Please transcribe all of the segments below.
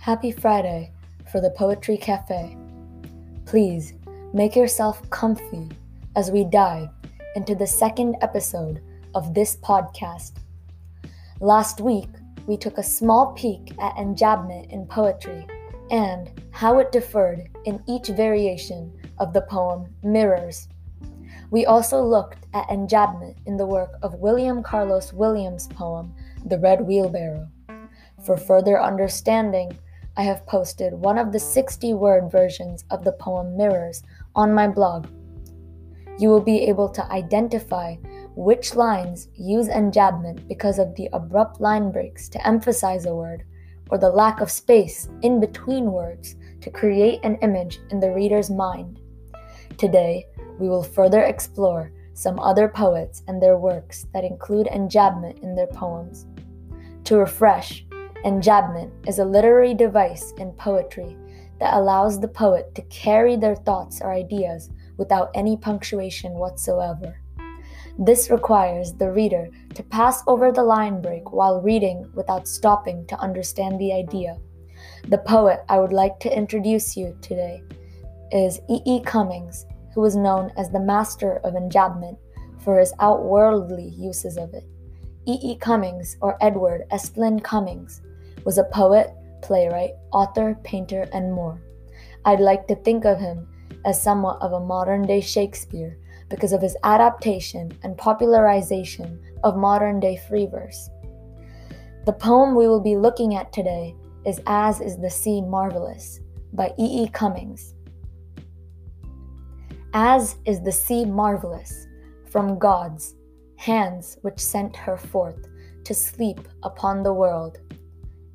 Happy Friday for the Poetry Cafe. Please make yourself comfy as we dive into the second episode of this podcast. Last week, we took a small peek at enjambment in poetry and how it differed in each variation of the poem Mirrors. We also looked at enjambment in the work of William Carlos Williams' poem The Red Wheelbarrow. For further understanding, I have posted one of the 60 word versions of the poem Mirrors on my blog. You will be able to identify which lines use enjambment because of the abrupt line breaks to emphasize a word or the lack of space in between words to create an image in the reader's mind. Today, we will further explore some other poets and their works that include enjambment in their poems. To refresh, Enjambment is a literary device in poetry that allows the poet to carry their thoughts or ideas without any punctuation whatsoever. This requires the reader to pass over the line break while reading without stopping to understand the idea. The poet I would like to introduce you today is E. E. Cummings, who is known as the master of enjambment for his outworldly uses of it. E. E. Cummings, or Edward Estlin Cummings, was a poet, playwright, author, painter, and more. I'd like to think of him as somewhat of a modern day Shakespeare because of his adaptation and popularization of modern day free verse. The poem we will be looking at today is As is the Sea Marvelous by E. E. Cummings. As is the sea marvelous from God's hands which sent her forth to sleep upon the world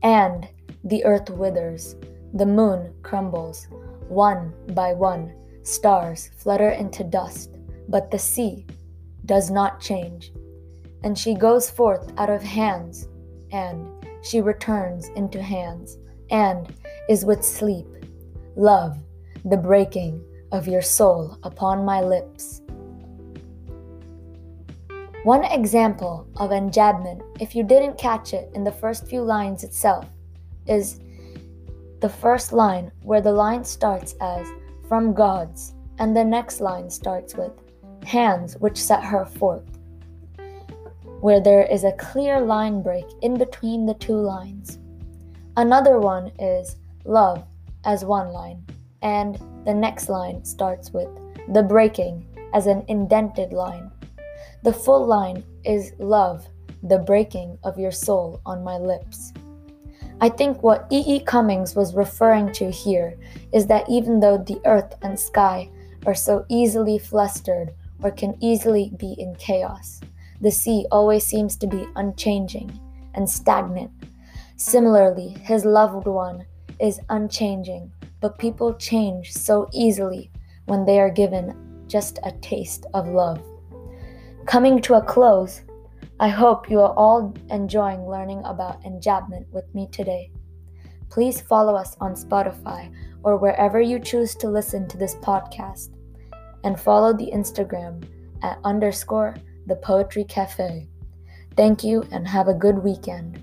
and the earth withers, the moon crumbles, one by one, stars flutter into dust, but the sea does not change. And she goes forth out of hands, and she returns into hands, and is with sleep. Love, the breaking of your soul upon my lips. One example of enjambment, if you didn't catch it in the first few lines itself, is the first line where the line starts as from God's, and the next line starts with hands which set her forth, where there is a clear line break in between the two lines. Another one is love as one line, and the next line starts with the breaking as an indented line. The full line is love, the breaking of your soul on my lips. I think what E. E. Cummings was referring to here is that even though the earth and sky are so easily flustered or can easily be in chaos, the sea always seems to be unchanging and stagnant. Similarly, his loved one is unchanging, but people change so easily when they are given just a taste of love. Coming to a close, I hope you are all enjoying learning about enjambment with me today. Please follow us on Spotify or wherever you choose to listen to this podcast, and follow the Instagram at underscore the Poetry Cafe. Thank you and have a good weekend.